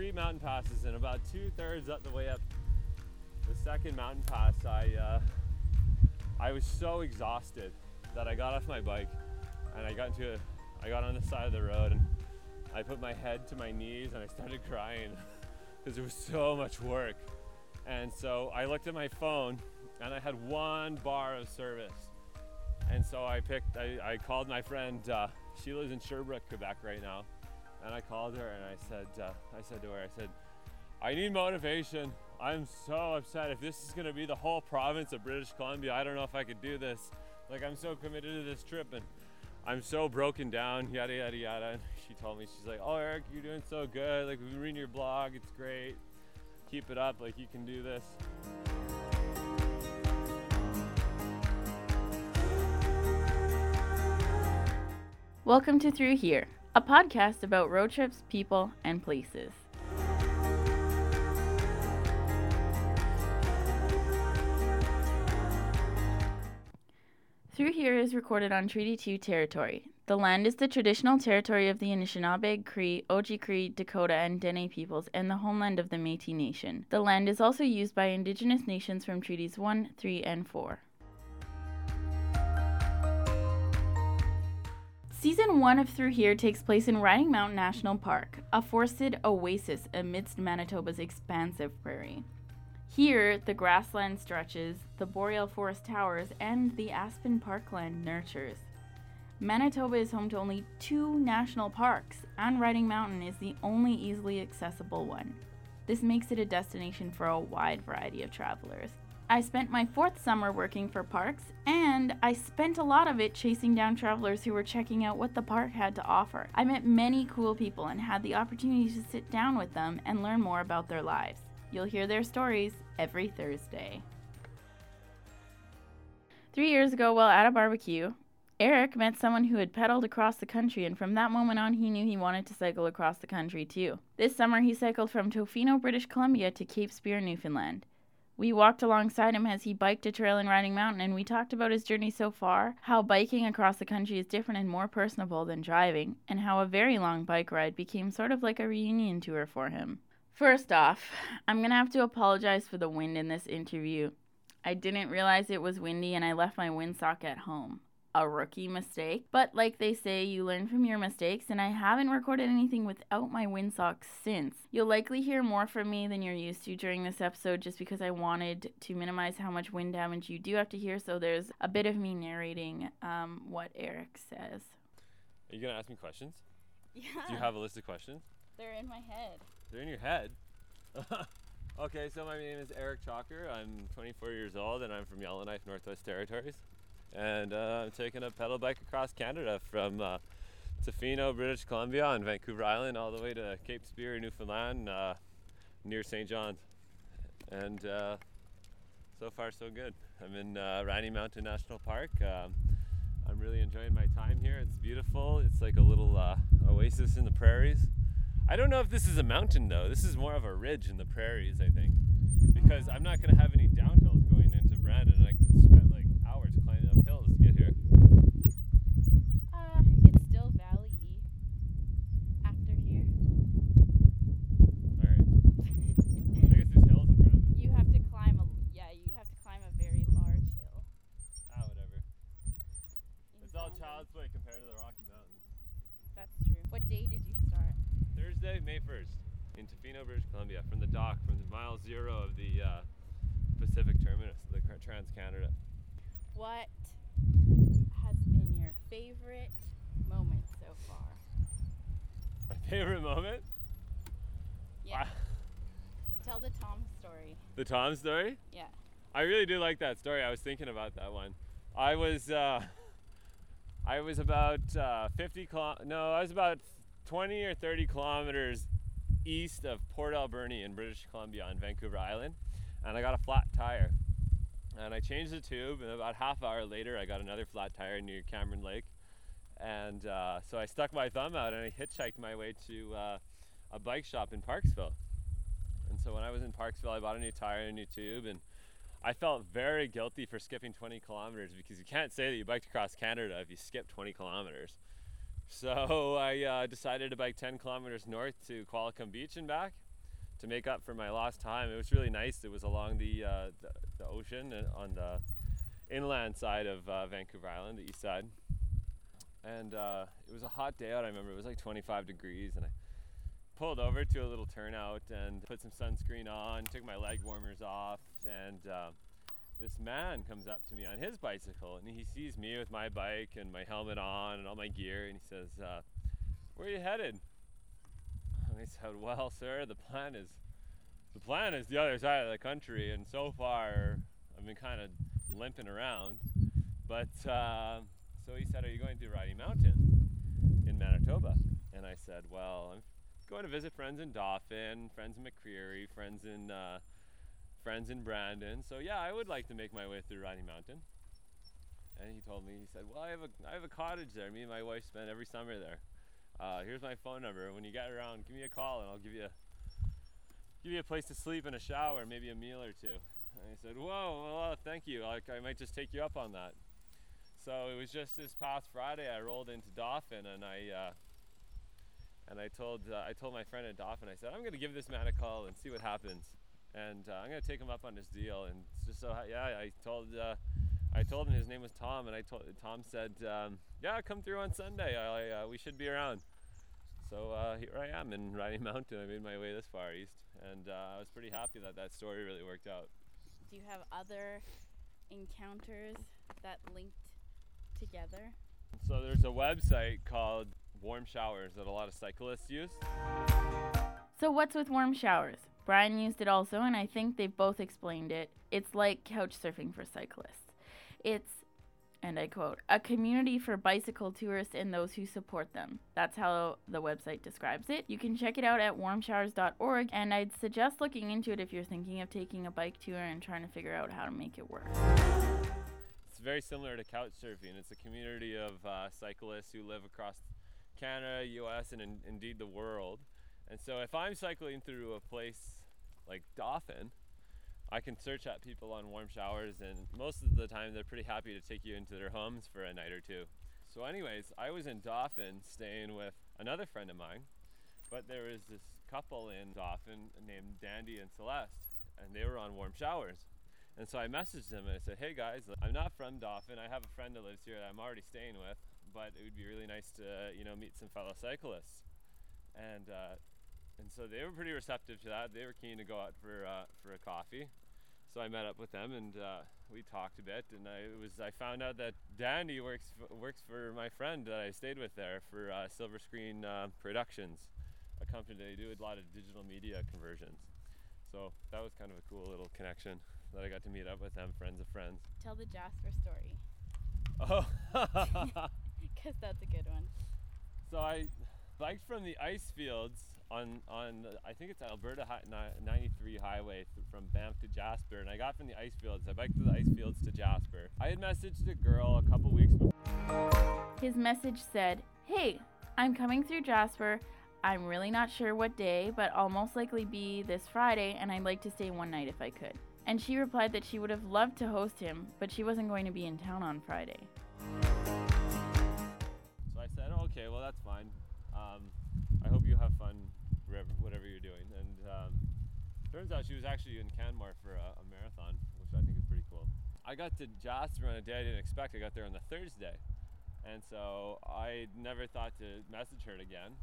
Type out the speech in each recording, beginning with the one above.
three mountain passes, and about two thirds up the way up the second mountain pass, I uh, I was so exhausted that I got off my bike and I got into a, I got on the side of the road and I put my head to my knees and I started crying because it was so much work. And so I looked at my phone and I had one bar of service. And so I picked, I, I called my friend, uh, she lives in Sherbrooke, Quebec right now. And I called her and I said, uh, I said to her, I said, I need motivation. I'm so upset. If this is gonna be the whole province of British Columbia, I don't know if I could do this. Like I'm so committed to this trip and I'm so broken down, yada yada yada. And she told me, she's like, Oh Eric, you're doing so good. Like we've been reading your blog, it's great. Keep it up, like you can do this. Welcome to Through Here, a podcast about road trips, people, and places. Through Here is recorded on Treaty 2 territory. The land is the traditional territory of the Anishinaabe, Cree, Oji-Cree, Dakota, and Dene peoples and the homeland of the Métis Nation. The land is also used by Indigenous nations from Treaties 1, 3, and 4. Season 1 of Through Here takes place in Riding Mountain National Park, a forested oasis amidst Manitoba's expansive prairie. Here, the grassland stretches, the boreal forest towers, and the aspen parkland nurtures. Manitoba is home to only two national parks, and Riding Mountain is the only easily accessible one. This makes it a destination for a wide variety of travelers. I spent my fourth summer working for parks, and I spent a lot of it chasing down travelers who were checking out what the park had to offer. I met many cool people and had the opportunity to sit down with them and learn more about their lives. You'll hear their stories every Thursday. Three years ago, while at a barbecue, Eric met someone who had pedaled across the country, and from that moment on, he knew he wanted to cycle across the country too. This summer, he cycled from Tofino, British Columbia to Cape Spear, Newfoundland. We walked alongside him as he biked a trail in Riding Mountain, and we talked about his journey so far, how biking across the country is different and more personable than driving, and how a very long bike ride became sort of like a reunion tour for him. First off, I'm going to have to apologize for the wind in this interview. I didn't realize it was windy and I left my windsock at home a rookie mistake. But like they say, you learn from your mistakes, and I haven't recorded anything without my windsock since. You'll likely hear more from me than you're used to during this episode just because I wanted to minimize how much wind damage you do have to hear, so there's a bit of me narrating um, what Eric says. Are you gonna ask me questions? Yeah. Do you have a list of questions? They're in my head. They're in your head. okay, so my name is Eric Chalker. I'm 24 years old and I'm from Yellowknife, Northwest Territories. And uh, I'm taking a pedal bike across Canada from uh, Tofino, British Columbia, on Vancouver Island, all the way to Cape Spear, Newfoundland, uh, near St. John's. And uh, so far, so good. I'm in uh, Riding Mountain National Park. Um, I'm really enjoying my time here. It's beautiful. It's like a little uh, oasis in the prairies. I don't know if this is a mountain though. This is more of a ridge in the prairies, I think, because I'm not going to have any downhills going into Brandon. And I spent like hours climbing up hills to get here. Uh, it's still valley after here. All right. I guess there's hills in Brandon. You have to climb a yeah, you have to climb a very large hill. Ah, whatever. in It's all Brandon. child's play compared to the Rocky Mountains. That's true. What day did you start? Thursday, May 1st, in Tofino, British Columbia, from the dock, from the mile zero of the uh, Pacific Terminus, the Trans Canada. What has been your favorite moment so far? My favorite moment? Yeah. Ah, Tell the Tom story. the Tom story? Yeah. I really do like that story. I was thinking about that one. I was, uh, I was about uh, 50 kilo- no, I was about 20 or 30 kilometers east of Port Alberni in British Columbia on Vancouver Island, and I got a flat tire. And I changed the tube, and about half an hour later, I got another flat tire near Cameron Lake. And uh, so I stuck my thumb out and I hitchhiked my way to uh, a bike shop in Parksville. And so when I was in Parksville, I bought a new tire and a new tube, and I felt very guilty for skipping 20 kilometers because you can't say that you biked across Canada if you skip 20 kilometers. So I uh, decided to bike 10 kilometers north to Qualicum Beach and back. To make up for my lost time. It was really nice. It was along the uh, the, the, ocean and on the inland side of uh, Vancouver Island, the east side. And uh, it was a hot day out. I remember it was like 25 degrees, and I pulled over to a little turnout and put some sunscreen on, took my leg warmers off, and uh, this man comes up to me on his bicycle and he sees me with my bike and my helmet on and all my gear and he says, uh, "Where are you headed?" I said, "Well, sir, the plan is the plan is the other side of the country, and so far I've been kind of limping around." But uh, so he said, "Are you going to Rocky Mountain in Manitoba?" And I said, "Well, I'm going to visit friends in Dauphin, friends in McCreary, friends in." Uh, friends in Brandon. So yeah, I would like to make my way through Rocky Mountain. And he told me, he said, well, I have a, I have a cottage there. Me and my wife spend every summer there. Uh, here's my phone number. When you get around, give me a call and I'll give you a, give you a place to sleep and a shower, maybe a meal or two. And I said, whoa, well, thank you. Like, I might just take you up on that. So it was just this past Friday, I rolled into Dauphin and I, uh, and I told, uh, I told my friend at Dauphin, I said, I'm going to give this man a call and see what happens and uh, I'm gonna take him up on his deal. And just so yeah, I told uh, I told him his name was Tom, and I told Tom said, um, yeah, come through on Sunday. I, uh, we should be around. So uh, here I am in Rocky Mountain. I made my way this far east, and uh, I was pretty happy that that story really worked out. Do you have other encounters that linked together? So there's a website called Warm Showers that a lot of cyclists use. So what's with warm showers? Brian used it also, and I think they've both explained it. It's like couch surfing for cyclists. It's, and I quote, a community for bicycle tourists and those who support them. That's how the website describes it. You can check it out at warmshowers.org, and I'd suggest looking into it if you're thinking of taking a bike tour and trying to figure out how to make it work. It's very similar to couch surfing. It's a community of uh, cyclists who live across Canada, US, and in, indeed the world. And so if I'm cycling through a place like Dauphin, I can search at people on warm showers, and most of the time they're pretty happy to take you into their homes for a night or two. So, anyways, I was in Dauphin staying with another friend of mine, but there was this couple in Dauphin named Dandy and Celeste, and they were on warm showers. And so I messaged them and I said, "Hey guys, I'm not from Dauphin. I have a friend that lives here that I'm already staying with, but it would be really nice to, you know, meet some fellow cyclists." And uh, and so they were pretty receptive to that. They were keen to go out for uh, for a coffee. So I met up with them and uh, we talked a bit. And I was I found out that Danny works works for my friend that I stayed with there for uh, Silver Screen uh, Productions, a company they do a lot of digital media conversions. So that was kind of a cool little connection that I got to meet up with them, friends of friends. Tell the Jasper story. Oh, because that's a good one. So I biked from the ice fields on on I think it's Alberta 93 highway from Banff to Jasper, and I got from the ice fields. I biked to the ice fields to Jasper. I had messaged a girl a couple weeks before. His message said, "Hey, I'm coming through Jasper. I'm really not sure what day, but I'll most likely be this Friday, and I'd like to stay one night if I could." And she replied that she would have loved to host him, but she wasn't going to be in town on Friday. So I said, "Okay, well that's fine. Um, I hope you have fun whatever, you're doing. And um, turns out she was actually in Canmore for a, a, marathon, which I think is pretty cool. I got to Jasper on a day I didn't expect. I got there on the Thursday. And so I never thought to message her again.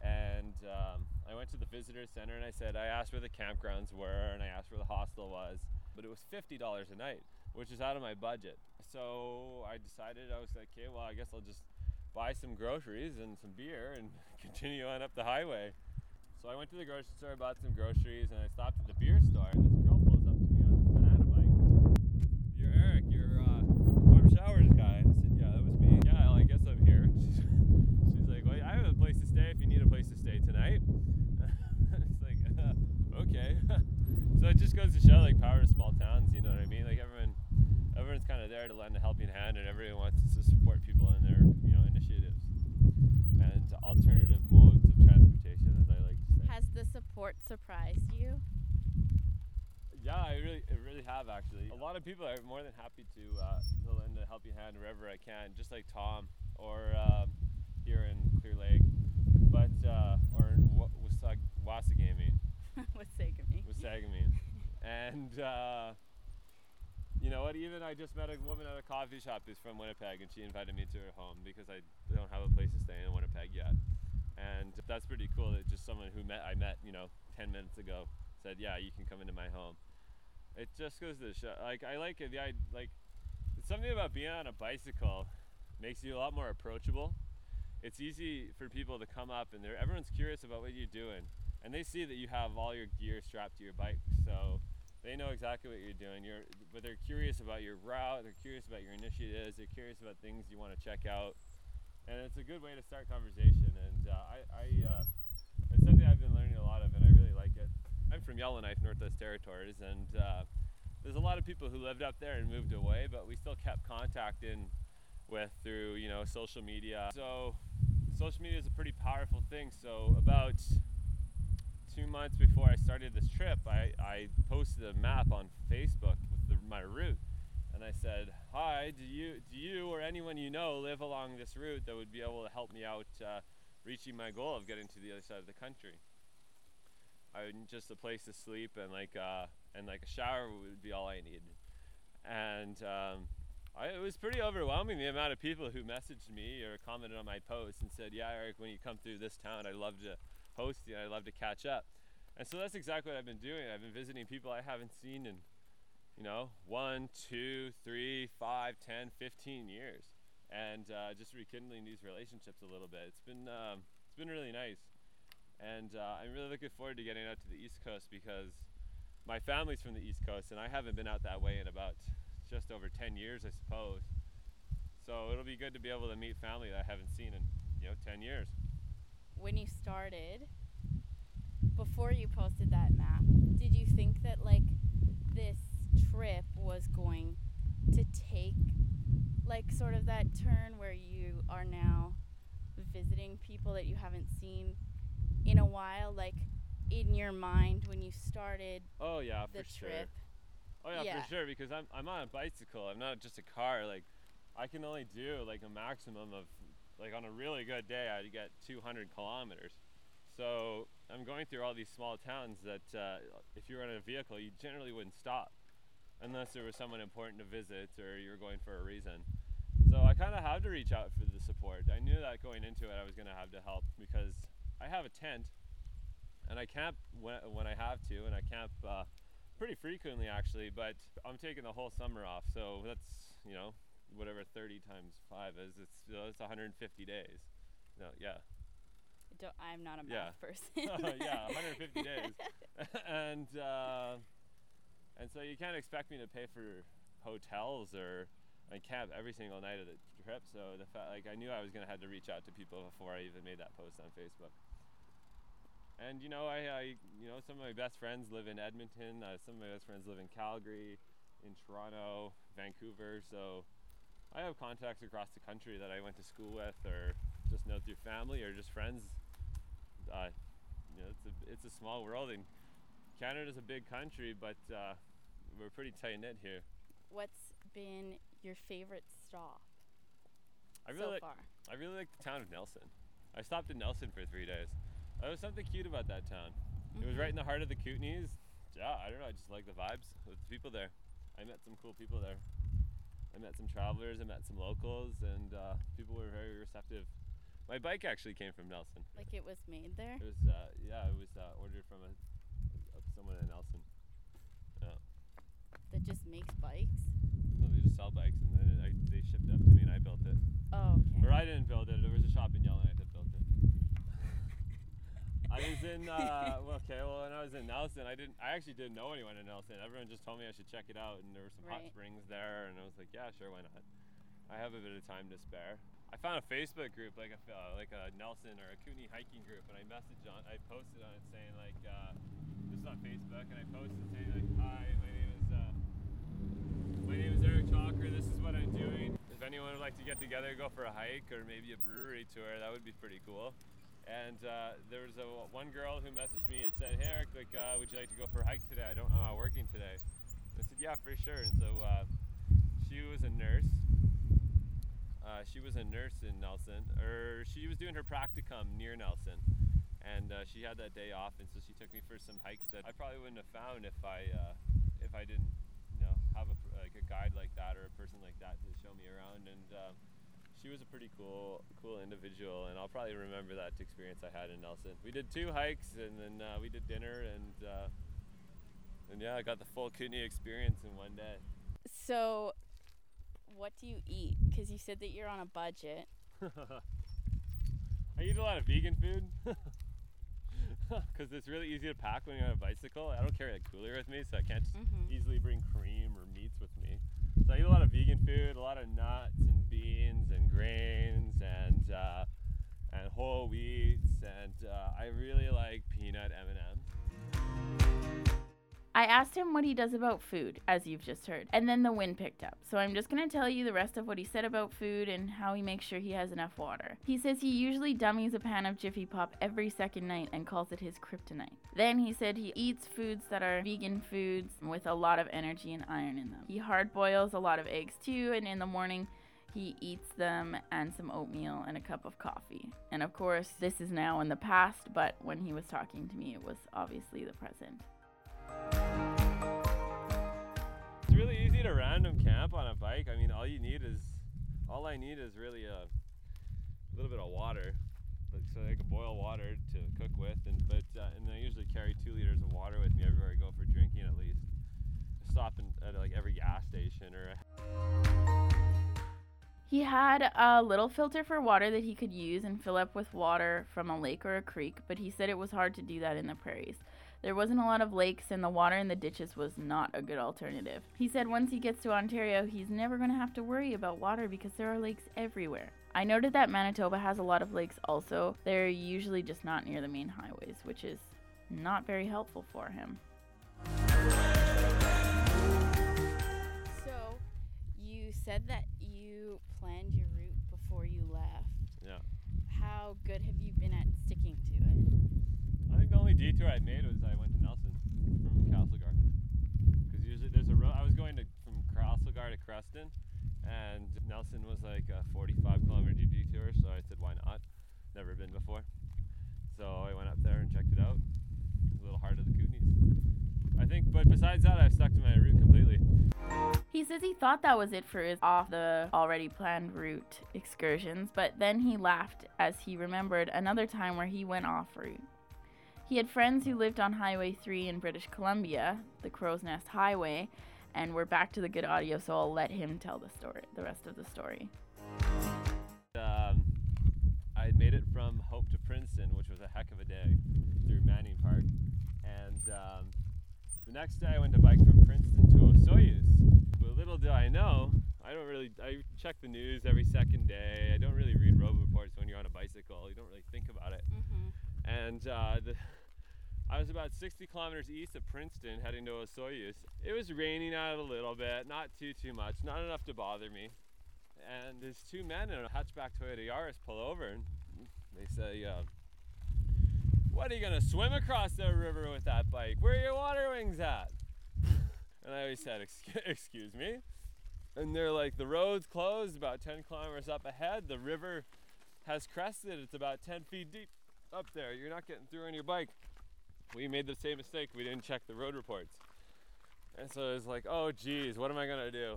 And um, I went to the visitor center and I said, I asked where the campgrounds were and I asked where the hostel was, but it was $50 a night, which is out of my budget. So I decided, I was like, okay, well, I guess I'll just buy some groceries and some beer and continue on up the highway. So I went to the grocery store, bought some groceries, and I stopped at the beer store, and this girl pulls up to me on this banana bike. You're Eric, you're uh, warm showers guy. I said, yeah, that was me. Yeah, well, I guess I'm here. She's, she's like, well, I have a place to stay if you need a place to stay tonight. it's like, uh, okay. so it just goes to show, like, power of small towns. You know what I mean? Like everyone, everyone's kind of there to lend a helping hand, and everyone wants to support people in their, you know, initiatives and alternative modes of transportation, as I like has the surprised you? Yeah, I really, I really have actually. A lot of people are more than happy to, uh, to lend a helping hand wherever I can, just like Tom or um, here in Clear Lake, but uh, or in Wasagaming. Wasagamie. Wasagamie. and uh, you know what? Even I just met a woman at a coffee shop who's from Winnipeg, and she invited me to her home because I don't have a place to stay in Winnipeg yet. And that's pretty cool. That just someone who met I met, you know, 10 minutes ago said, "Yeah, you can come into my home." It just goes to the show. Like I like it. I like it's something about being on a bicycle makes you a lot more approachable. It's easy for people to come up and they're everyone's curious about what you're doing, and they see that you have all your gear strapped to your bike, so they know exactly what you're doing. You're, but they're curious about your route. They're curious about your initiatives. They're curious about things you want to check out, and it's a good way to start conversation. Uh, I, I uh, it's something I've been learning a lot of, and I really like it. I'm from Yellowknife, Northwest Territories, and uh, there's a lot of people who lived up there and moved away, but we still kept contact in with through you know social media. So social media is a pretty powerful thing. So about two months before I started this trip, I, I posted a map on Facebook with the, my route, and I said, "Hi, do you do you or anyone you know live along this route that would be able to help me out uh, reaching my goal of getting to the other side of the country?" I would just a place to sleep and like uh, and like a shower would be all I needed, and um, I, it was pretty overwhelming the amount of people who messaged me or commented on my post and said, "Yeah, Eric, when you come through this town, I'd love to." host you. I'd love to catch up. And so that's exactly what I've been doing. I've been visiting people I haven't seen in, you know, one, two, three, five, ten, fifteen years, and uh, just rekindling these relationships a little bit. It's been um, it's been really nice, and uh, I'm really looking forward to getting out to the East Coast because my family's from the East Coast, and I haven't been out that way in about just over ten years, I suppose. So it'll be good to be able to meet family that I haven't seen in you know ten years when you started, before you posted that map, did you think that like this trip was going to take like sort of that turn where you are now visiting people that you haven't seen in a while like in your mind when you started oh yeah the for trip? Sure oh yeah, Yeah. for sure because I'm, I'm on a bicycle i'm not just a car like i can only do like a maximum of like on a really good day i'd get 200 kilometers. So i'm going through all these small towns that uh, if you're in a vehicle you generally wouldn't stop unless there was someone important to visit or you were going for a reason. So i kind of had to reach out for the support. I knew that going into it i was going to have to help because i have a tent and i camp when, when i have to and i camp uh, pretty frequently actually but i'm taking the whole summer off. So that's you know whatever 30 times 5 is it's it's 150 days. No yeah. Don't, i'm not a Yeah. math person. Yeah 150 days. And uh, and so you can't expect me to pay for hotels or and camp every single night of the trip. So the fact like i knew i was going to have to reach out to people before i even made that post on facebook. And you know I, I you know some of my best friends live in edmonton. Uh, some of my best friends live in calgary in toronto vancouver. So i have contacts across the country that i went to school with or just know through family or just friends. Uh, you know, it's a it's a small world, and Canada's a big country, but uh, we're pretty tight knit here. what's been your favorite stop I so really like, far I really like the town of Nelson. I stopped in Nelson for three days. There was something cute about that town. It was right in the heart of the Kootenays. Yeah, I don't know. I just like the vibes with the people there. I met some cool people there. I met some travelers. I met some locals, and uh, people were very receptive. My bike actually came from Nelson. like it was made there It was uh, yeah, it was uh, ordered from a, a someone in Nelson. That just makes bikes No, they just sell bikes, and then I, they shipped it up to me, and I built it. oh okay Or I didn't build it. There was a shop in Yellowknife that built it. I was in uh, well, okay. Well, when I was in Nelson, I didn't. I actually didn't know anyone in Nelson. Everyone just told me I should check it out, and there were some hot springs there, and I was like, yeah, sure, why not? I have a bit of time to spare. I found a Facebook group, like a uh, like a Nelson or a Kootenay hiking group, and I messaged on. I posted on it saying like, uh, this is on Facebook, and I posted saying like, hi, my name is. Uh, my name is Eric Chalker. This is what I'm doing. If anyone would like to get together, go for a hike or maybe a brewery tour, that would be pretty cool. And uh, there was a one girl who messaged me and said, "Hey Eric, like, uh, would you like to go for a hike today? I don't, I'm not working today." I said, "Yeah, for sure." And so uh, she was a nurse. Uh, she was a nurse in Nelson, or she was doing her practicum near Nelson. and uh, she had that day off, and so she took me for some hikes that I probably wouldn't have found if I uh, if I didn't you know have a like a guide like that or a person like that to show me around and. Uh, she was a pretty cool, cool individual, and I'll probably remember that experience I had in Nelson. We did two hikes, and then uh, we did dinner, and uh, and yeah, I got the full Kootenay experience in one day. So, what do you eat? Because you said that you're on a budget. I eat a lot of vegan food because it's really easy to pack when you're on a bicycle. I don't carry a cooler with me, so I can't Mhm. easily bring cream or meats with me. So I eat a lot of vegan food, a lot of nuts and beans and grains and uh, and whole wheats, and uh, I really like peanut M&Ms. I asked him what he does about food, as you've just heard, and then the wind picked up. So I'm just going to tell you the rest of what he said about food and how he makes sure he has enough water. He says he usually dummies a pan of Jiffy Pop every second night and calls it his kryptonite. Then he said he eats foods that are vegan foods with a lot of energy and iron in them. He hard boils a lot of eggs too, and in the morning, he eats them and some oatmeal and a cup of coffee. And of course, this is now in the past, but when he was talking to me, it was obviously the present. Easy to random camp on a bike. I mean, all you need is, all I need is really a, little bit of water, like so I can boil water to cook with, and but uh, and I usually carry two liters of water with me everywhere I go for drinking at least. Stop in, at like every gas station or. He had a little filter for water that he could use and fill up with water from a lake or a creek, but he said it was hard to do that in the prairies. There wasn't a lot of lakes, and the water in the ditches was not a good alternative. He said once he gets to Ontario, he's never going to have to worry about water because there are lakes everywhere. I noted that Manitoba has a lot of lakes also. They're usually just not near the main highways, which is not very helpful for him. So, you said that you planned your route before you left. Yeah. How good have you been at sticking to it? I think the only detour I made was I went to Nelson from Castlegar. Because usually there's a road. I was going to from Castlegar to Creston, and Nelson was like a 45 kilometer detour. So I said, why not? Never been before. So I went up there and checked it out. A little heart of the Kootenays. I think, but besides that, I've stuck to my route completely. He says he thought that was it for his off the already planned route excursions, but then he laughed as he remembered another time where he went off route. He had friends who lived on Highway 3 in British Columbia, the Crowsnest Highway, and we're back to the good audio, so I'll let him tell the story, the rest of the story. Um, I had made it from Hope to Princeton, which was a heck of a day through Manning Park. And um, the next day I went to bike from Princeton to Osoyoos. But little did I know, I don't really, I check the news every second day. I don't really read road reports when you're on a bicycle. You don't really think about it. And uh, the, I was about 60 kilometers east of Princeton heading to Osoyoos. It was raining out a little bit, not too, too much, not enough to bother me and these two men in a hatchback Toyota Yaris pull over and they say, uh, "What are you gonna swim across the river with that bike? Where are your water wings at?" And I always said, "Excuse, excuse me," and they're like, "The road's closed about 10 kilometers up ahead. The river has crested. It's about 10 feet deep up there. You're not getting through on your bike." We made the same mistake. We didn't check the road reports. And so it was like, oh geez, what am I gonna do?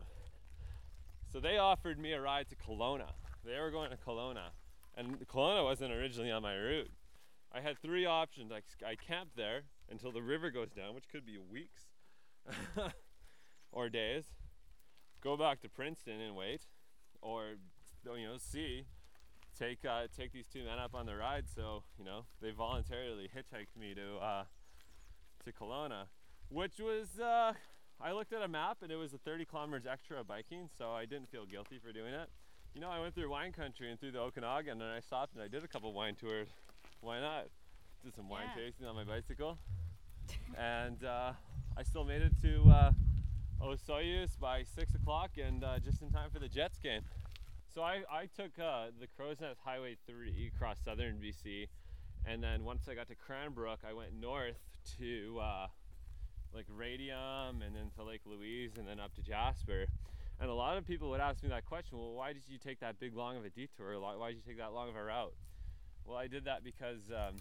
So they offered me a ride to Kelowna. They were going to Kelowna, and Kelowna wasn't originally on my route. I had three options. I, I camped there until the river goes down, which could be weeks or days. Go back to Princeton and wait, or you know, see, take uh, take these two men up on the ride. So you know, they voluntarily hitchhiked me to uh, to Kelowna, which was uh, I looked at a map and it was a 30 kilometers extra of biking, so I didn't feel guilty for doing it. You know, I went through wine country and through the Okanagan, and then I stopped and I did a couple wine tours. Why not? Did some wine Yeah. tasting on my bicycle, and uh, I still made it to uh, Osoyoos by six o'clock, and uh, just in time for the Jets game. So I, I took uh, the Crowsnest Highway 3 across southern BC, and then once I got to Cranbrook, I went north to uh, like Radium and then to Lake Louise and then up to Jasper. And a lot of people would ask me that question well, why did you take that big long of a detour? Why did you take that long of a route? Well, I did that because um,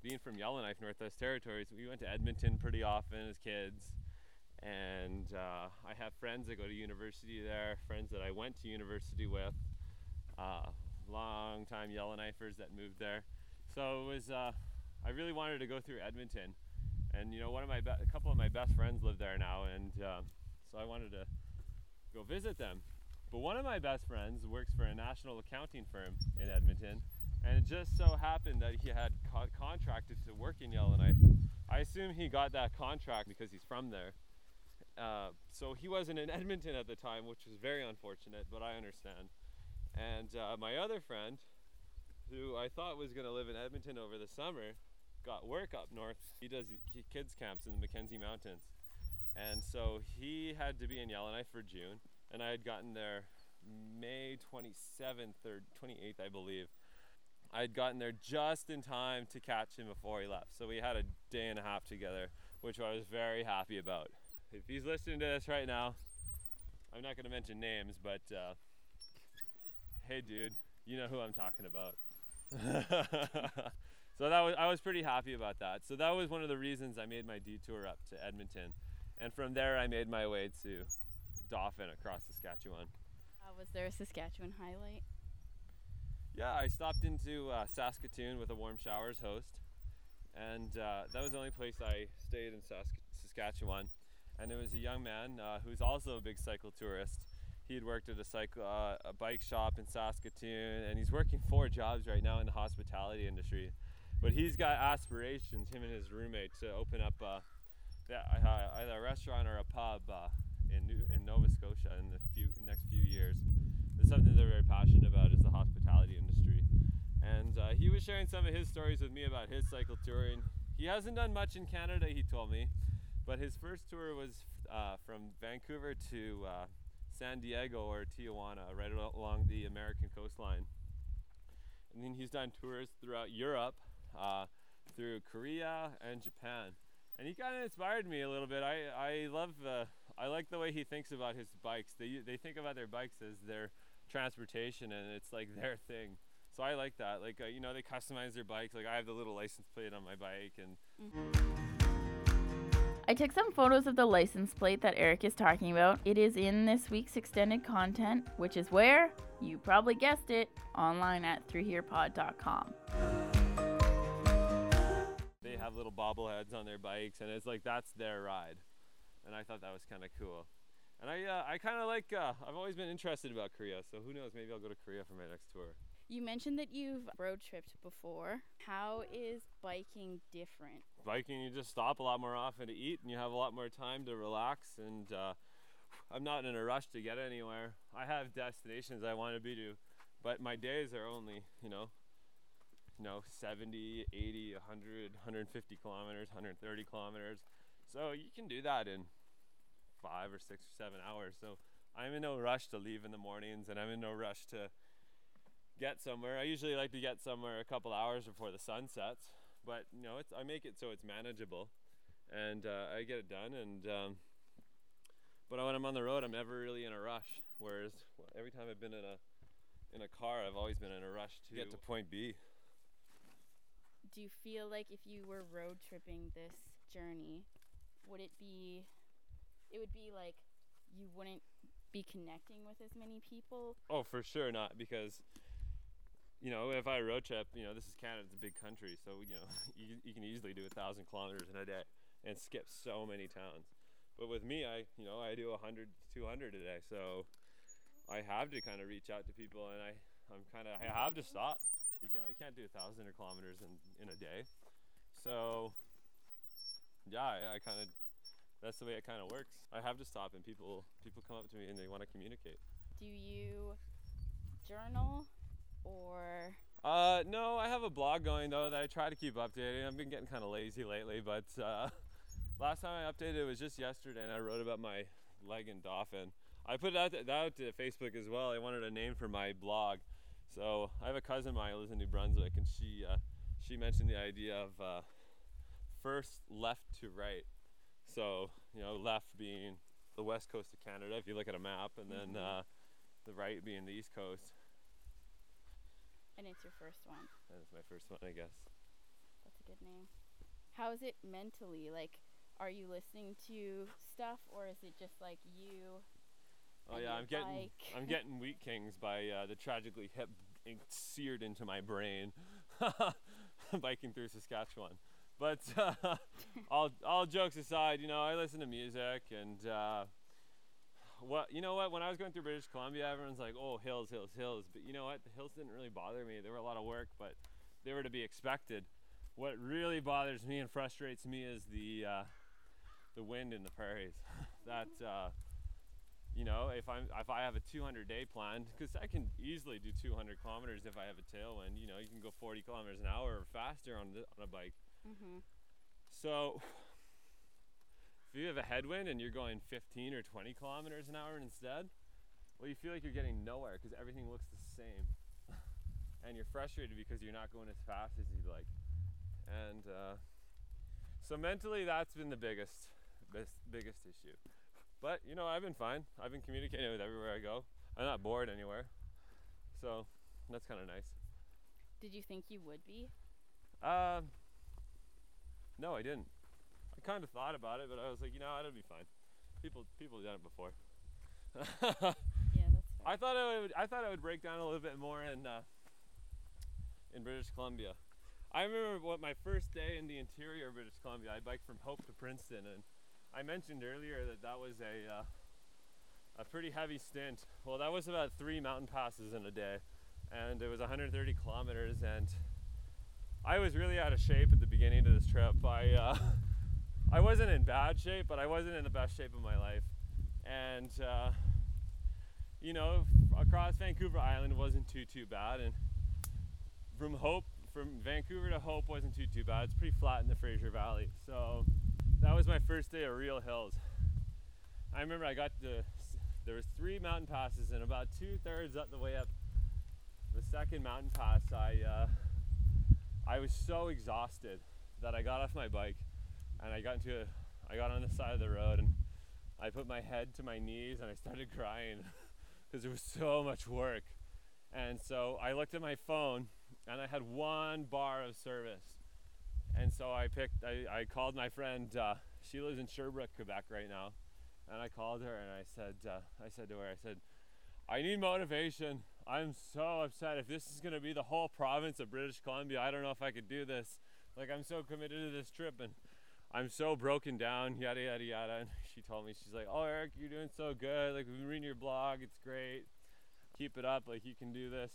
being from Yellowknife, Northwest Territories, we went to Edmonton pretty often as kids. And uh, I have friends that go to university there, friends that I went to university with, uh, long time Yellowknifers that moved there. So it was, uh, I really wanted to go through Edmonton. And you know, one of my, be- a couple of my best friends live there now, and uh, so I wanted to go visit them. But one of my best friends works for a national accounting firm in Edmonton, and it just so happened that he had co- contracted to work in Yellowknife. I assume he got that contract because he's from there. Uh, so he wasn't in Edmonton at the time, which was very unfortunate, but I understand. And uh, my other friend, who I thought was going to live in Edmonton over the summer, got work up north. He does kids camps in the Mackenzie Mountains. And so he had to be in Yellowknife for June, and I had gotten there May 27th or 28th, I believe. I had gotten there just in time to catch him before he left. So we had a day and a half together, which I was very happy about. If he's listening to this right now, I'm not going to mention names, but uh, hey, dude, you know who I'm talking about. so that was I was pretty happy about that. So that was one of the reasons I made my detour up to Edmonton, and from there I made my way to Dauphin across Saskatchewan. Uh, was there a Saskatchewan highlight? Yeah, I stopped into uh, Saskatoon with a warm showers host, and uh, that was the only place I stayed in Sask- Saskatchewan. And it was a young man uh, who's also a big cycle tourist. He had worked at a cycle uh, a bike shop in Saskatoon, and he's working four jobs right now in the hospitality industry. But he's got aspirations, him and his roommate, to open up uh, either a restaurant or a pub uh, in New- in Nova Scotia in the few next few years. It's something they're very passionate about is the hospitality industry. And uh, he was sharing some of his stories with me about his cycle touring. He hasn't done much in Canada, he told me, but his first tour was uh, from Vancouver to uh, San Diego or Tijuana, right along the American coastline. And then he's done tours throughout Europe, uh, through Korea and Japan. And he kind of inspired me a little bit. I, I love, uh, I like the way he thinks about his bikes. They, they think about their bikes as their transportation and it's like their thing. So I like that. Like, uh, you know, they customize their bikes. Like I have the little license plate on my bike and I took some photos of the license plate that Eric is talking about. It is in this week's extended content, which is where, you probably guessed it, online at throughherepod.com. they have little bobbleheads on their bikes and it's like that's their ride and i thought that was kind of cool and i uh, i kind of like uh, i've always been interested about korea so who knows maybe i'll go to korea for my next tour You mentioned that you've road tripped before. How is biking different? biking you just stop a lot more often to eat and you have a lot more time to relax and uh, i'm not in a rush to get anywhere i have destinations i want to be to but my days are only you know you know 70 80 100 150 kilometers 130 kilometers so you can do that in five or six or seven hours so i'm in no rush to leave in the mornings and i'm in no rush to get somewhere i usually like to get somewhere a couple hours before the sun sets but you know it's i make it so it's manageable and uh, i get it done and um, but when i'm on the road i'm never really in a rush whereas every time i've been in a in a car i've always been in a rush to get to point b Do you feel like if you were road tripping this journey, would it be it would be like you wouldn't be connecting with as many people? Oh, for sure not because you know if I road trip, you know this is Canada, it's a big country, so you know you, you can easily do a thousand kilometers in a day and skip so many towns. But with me, I you know I do 100 to 200 a day, so I have to kind of reach out to people, and I I'm kind of I have to stop. You know you can't do a thousand kilometers in in a day, so yeah, I, I kind of that's the way it kind of works. I have to stop, and people people come up to me and they want to communicate. Do you journal or Uh, no, I have a blog going though that I try to keep updating. I've been getting kind of lazy lately, but uh, last time I updated it was just yesterday, and I wrote about my leg and Dauphin. I put that that out to Facebook as well. I wanted a name for my blog, so I have a cousin of mine who lives in New Brunswick, and she uh, she mentioned the idea of uh, first left to right. So you know, left being the west coast of Canada, if you look at a map, and then uh, the right being the east coast. And it's your first one. That is my first one, I guess. That's a good name. How is it mentally? Like, are you listening to stuff, or is it just like you? Oh yeah, I'm getting bike? I'm getting Wheat Kings by uh, the tragically hip seared into my brain, biking through Saskatchewan. But uh, all all jokes aside, you know, I listen to music and uh, what you know what when I was going through British Columbia, everyone's like, "Oh, hills, hills, hills," but you know what? The hills didn't really bother me. They were a lot of work, but they were to be expected. What really bothers me and frustrates me is the uh, the wind in the prairies. that uh, you know, if I'm if I have a 200 day plan, because I can easily do 200 kilometers if I have a tailwind. You know, you can go 40 kilometers an hour or faster on the, on a bike. Mm-hmm. So if you have a headwind and you're going 15 or 20 kilometers an hour instead, well, you feel like you're getting nowhere because everything looks the same, and you're frustrated because you're not going as fast as you'd like. And uh, so mentally, that's been the biggest, best, biggest issue. But you know, I've been fine. I've been communicating with everywhere I go. I'm not bored anywhere, so that's kind of nice. Did you think you would be? Um, no, I didn't. I kind of thought about it, but I was like, you know, it'll be fine. People, people have done it before. Yeah, that's fair. I thought I would. I thought I would break down a little bit more in uh, in British Columbia. I remember what my first day in the interior of British Columbia. I biked from Hope to Princeton, and I mentioned earlier that that was a uh, a pretty heavy stint. Well, that was about three mountain passes in a day, and it was 130 kilometers. And I was really out of shape at the beginning of this trip. I uh, I wasn't in bad shape, but I wasn't in the best shape of my life, and uh, you know, across Vancouver Island wasn't too too bad, and from Hope, from Vancouver to Hope wasn't too too bad. It's pretty flat in the Fraser Valley, so that was my first day of real hills. I remember I got the there was three mountain passes, and about two thirds up the way up the second mountain pass, I uh, I was so exhausted that I got off my bike and I got into a, I got on the side of the road and I put my head to my knees and I started crying because it was so much work. And so I looked at my phone and I had one bar of service. And so I picked, I, I called my friend, uh, she lives in Sherbrooke, Quebec right now. And I called her and I said, uh, I said to her, I said, I need motivation. I'm so upset. If this is going to be the whole province of British Columbia, I don't know if I could do this. Like, I'm so committed to this trip and I'm so broken down, yada, yada, yada. And she told me, she's like, Oh, Eric, you're doing so good. Like, we've been reading your blog. It's great. Keep it up. Like, you can do this.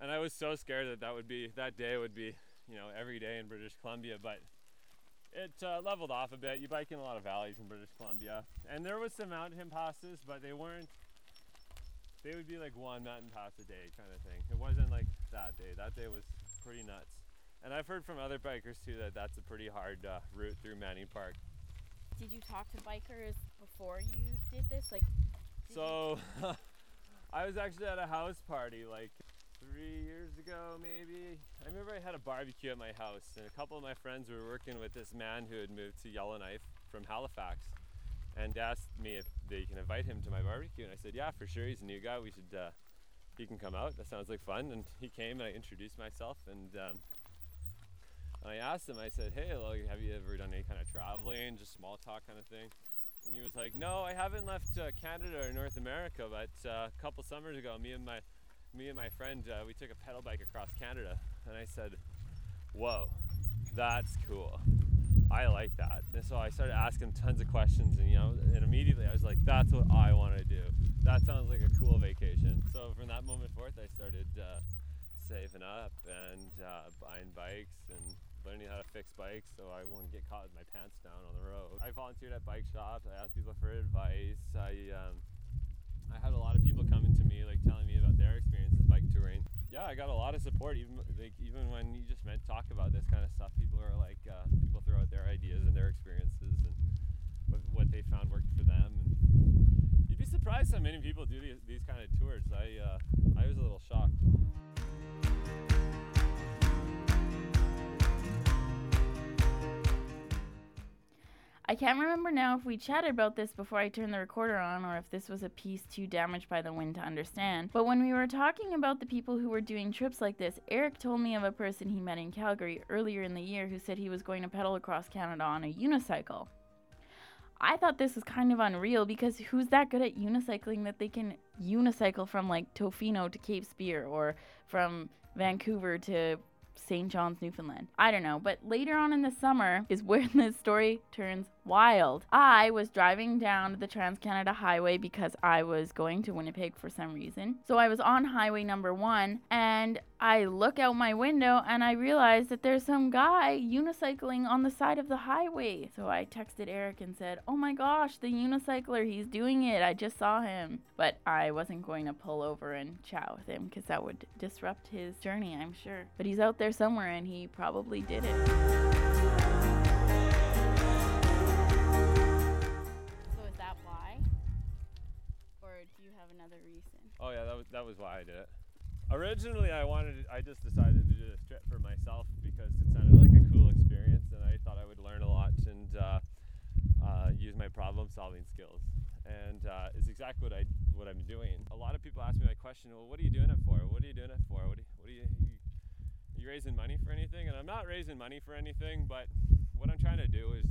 And I was so scared that that would be, that day would be, you know, every day in British Columbia. But it uh, leveled off a bit. You bike in a lot of valleys in British Columbia. And there was some mountain passes, but they weren't they would be like one mountain pass a day kind of thing. It wasn't like that day. That day was pretty nuts. And I've heard from other bikers too that that's a pretty hard uh, route through Manning Park. Did you talk to bikers before you did this? Like, did So I was actually at a house party like three years ago, maybe. I remember I had a barbecue at my house, and a couple of my friends were working with this man who had moved to Yellowknife from Halifax, and asked me if they can invite him to my barbecue. And I said, yeah, for sure. He's a new guy. We should. Uh, he can come out. That sounds like fun. And he came, and I introduced myself, and um, I asked him. I said, hey, like, have you ever done any kind of traveling, just small talk kind of thing? And he was like, no, I haven't left uh, Canada or North America, but uh, a couple summers ago, me and my me and my friend, uh, we took a pedal bike across Canada, and I said, "Whoa, that's cool. I like that." And so I started asking tons of questions, and you know, and immediately I was like, "That's what I want to do. That sounds like a cool vacation." So from that moment forth, I started uh, saving up and uh, buying bikes and learning how to fix bikes so I wouldn't get caught with my pants down on the road. I volunteered at bike shops. I asked people for advice. I um, I had a lot of people coming to me, like telling me about their experiences bike touring. Yeah, I got a lot of support, even like even when you just meant talk about this kind of stuff. People are like, uh, people throw out their ideas and their experiences and what, what they found worked for them. And you'd be surprised how many people do these, these kind of tours. I uh, I was a little shocked. I can't remember now if we chatted about this before I turned the recorder on or if this was a piece too damaged by the wind to understand. But when we were talking about the people who were doing trips like this, Eric told me of a person he met in Calgary earlier in the year who said he was going to pedal across Canada on a unicycle. I thought this was kind of unreal because who's that good at unicycling that they can unicycle from like Tofino to Cape Spear or from Vancouver to St. John's, Newfoundland. I don't know, but later on in the summer is where this story turns wild. I was driving down the Trans Canada Highway because I was going to Winnipeg for some reason. So I was on highway number one and I look out my window and I realize that there's some guy unicycling on the side of the highway. So I texted Eric and said, Oh my gosh, the unicycler, he's doing it. I just saw him. But I wasn't going to pull over and chat with him because that would disrupt his journey, I'm sure. But he's out there somewhere and he probably did it. Have another reason? Oh yeah, that was that was why I did it. Originally, I wanted I just decided to do this trip for myself because it sounded like a cool experience, and I thought I would learn a lot and uh, uh, use my problem-solving skills. And uh, it's exactly what I what I'm doing. A lot of people ask me my question, well, what are you doing it for? What are you doing it for? What are you, what are you, are you raising money for anything? And I'm not raising money for anything, but what I'm trying to do is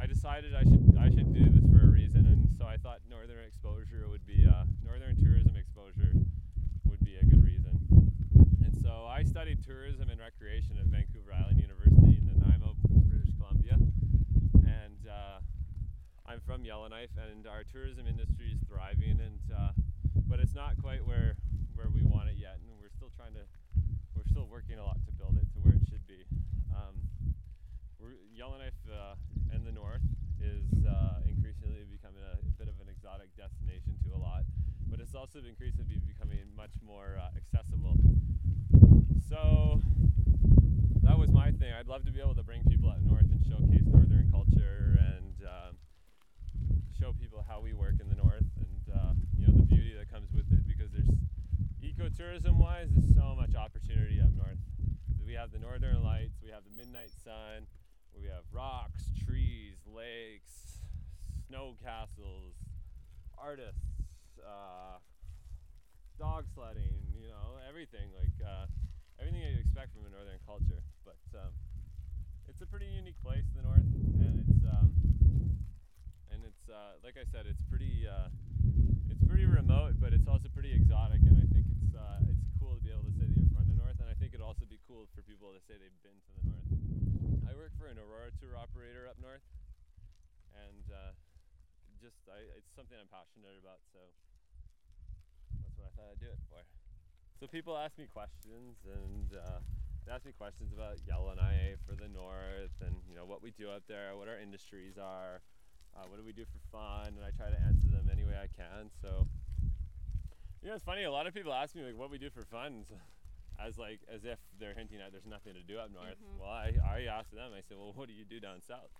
I decided I should I should do this for a reason, and so I thought northern exposure would be uh, northern tourism exposure would be a good reason. And so I studied tourism and recreation at Vancouver Island University in Nanaimo, British Columbia, and uh, I'm from Yellowknife, and our tourism industry is thriving, and uh, but it's not quite where where we want it yet, and we're still trying to we're still working a lot to build it to where it should be. Um, Yellowknife uh, and the north is uh, increasingly becoming a, bit destination to a lot, but it's also increasingly becoming much more uh, accessible. So that was my thing. I'd love to be able to bring people up north and showcase northern culture and um, show people how we work in the north and uh, you know the beauty that comes with it because there's ecotourism wise there's so much opportunity up north. We have the northern lights, we have the midnight sun, we have rocks, trees, lakes, snow castles, artists, uh, dog sledding, you know, everything like uh, everything you'd expect from a northern culture. But um, it's a pretty unique place, the north, and it's um, and it's uh, like I said, it's pretty uh, it's pretty remote, but it's also pretty exotic, and I think it's uh, it's cool to be able to say that you're from the north, and I think it'd also be cool for people to say they've been to the north. I work for an Aurora tour operator up north, and uh, just I, it's something I'm passionate about, so that's what I thought I'd do it for. So people ask me questions, and uh, they ask me questions about Yellowknife for the north, and you know what we do up there, what our industries are, uh, what do we do for fun, and I try to answer them any way I can. So you know, it's funny. A lot of people ask me like what we do for fun. so- as like as if they're hinting at there's nothing to do up north. Mhm. Well, I, I asked them. I said, well, what do you do down south?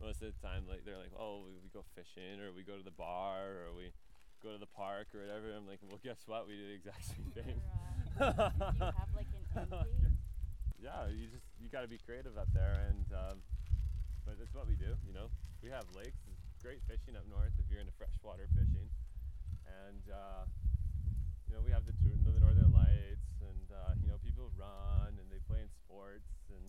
Most of the time, like they're like, oh, we, we go fishing, or we go to the bar, or we go to the park, or whatever. I'm like, well, guess what? We do the exact same thing. uh, you have like an end yeah, you just you got to be creative up there, and um, but that's what we do. You know, we have lakes. It's great fishing up north if you're into freshwater fishing, and uh, you know we have the the Northern Lights, and uh, you know people run and they play in sports, and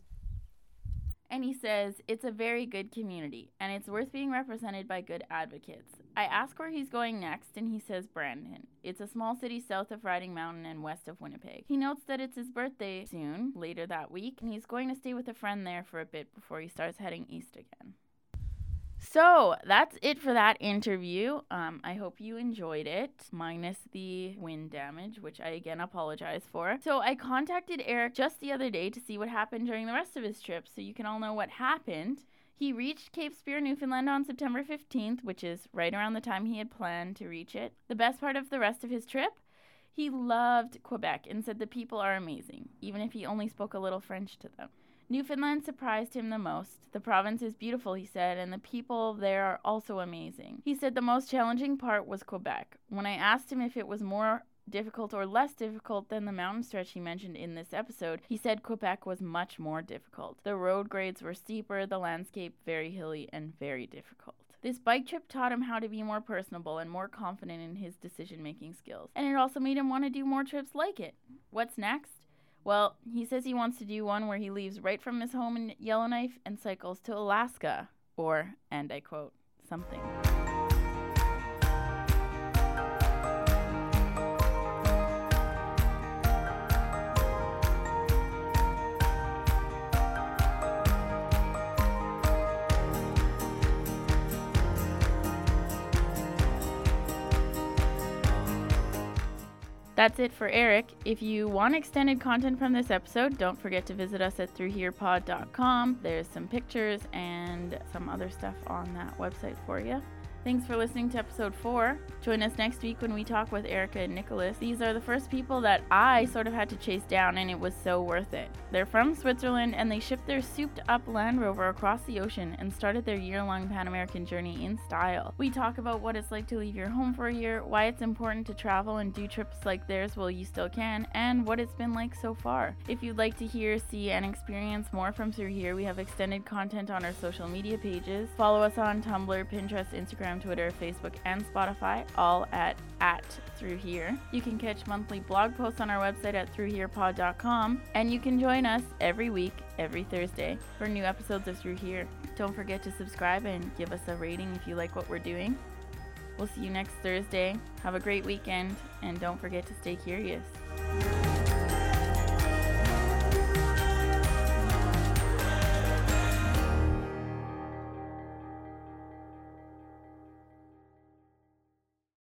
And he says it's a very good community and it's worth being represented by good advocates. I ask where he's going next and he says Brandon. It's a small city south of Riding Mountain and west of Winnipeg. He notes that it's his birthday soon, later that week, and he's going to stay with a friend there for a bit before he starts heading east again. So that's it for that interview. Um, I hope you enjoyed it, minus the wind damage, which I again apologize for. So I contacted Eric just the other day to see what happened during the rest of his trip, so you can all know what happened. He reached Cape Spear, Newfoundland on September 15th, which is right around the time he had planned to reach it. The best part of the rest of his trip? He loved Quebec and said the people are amazing, even if he only spoke a little French to them. Newfoundland surprised him the most. The province is beautiful, he said, and the people there are also amazing. He said the most challenging part was Quebec. When I asked him if it was more difficult or less difficult than the mountain stretch he mentioned in this episode, he said Quebec was much more difficult. The road grades were steeper, the landscape very hilly and very difficult. This bike trip taught him how to be more personable and more confident in his decision making skills, and it also made him want to do more trips like it. What's next? Well, he says he wants to do one where he leaves right from his home in Yellowknife and cycles to Alaska, or, and I quote, something. That's it for Eric. If you want extended content from this episode, don't forget to visit us at throughherepod.com. There's some pictures and some other stuff on that website for you. Thanks for listening to episode four. Join us next week when we talk with Erica and Nicholas. These are the first people that I sort of had to chase down, and it was so worth it. They're from Switzerland and they shipped their souped up Land Rover across the ocean and started their year long Pan American journey in style. We talk about what it's like to leave your home for a year, why it's important to travel and do trips like theirs while you still can, and what it's been like so far. If you'd like to hear, see, and experience more from Through Here, we have extended content on our social media pages. Follow us on Tumblr, Pinterest, Instagram. Instagram, Twitter, Facebook, and Spotify, all at at Through Here. You can catch monthly blog posts on our website at throughherepod.com, and you can join us every week, every Thursday, for new episodes of Through Here. Don't forget to subscribe and give us a rating if you like what we're doing. We'll see you next Thursday. Have a great weekend, and don't forget to stay curious.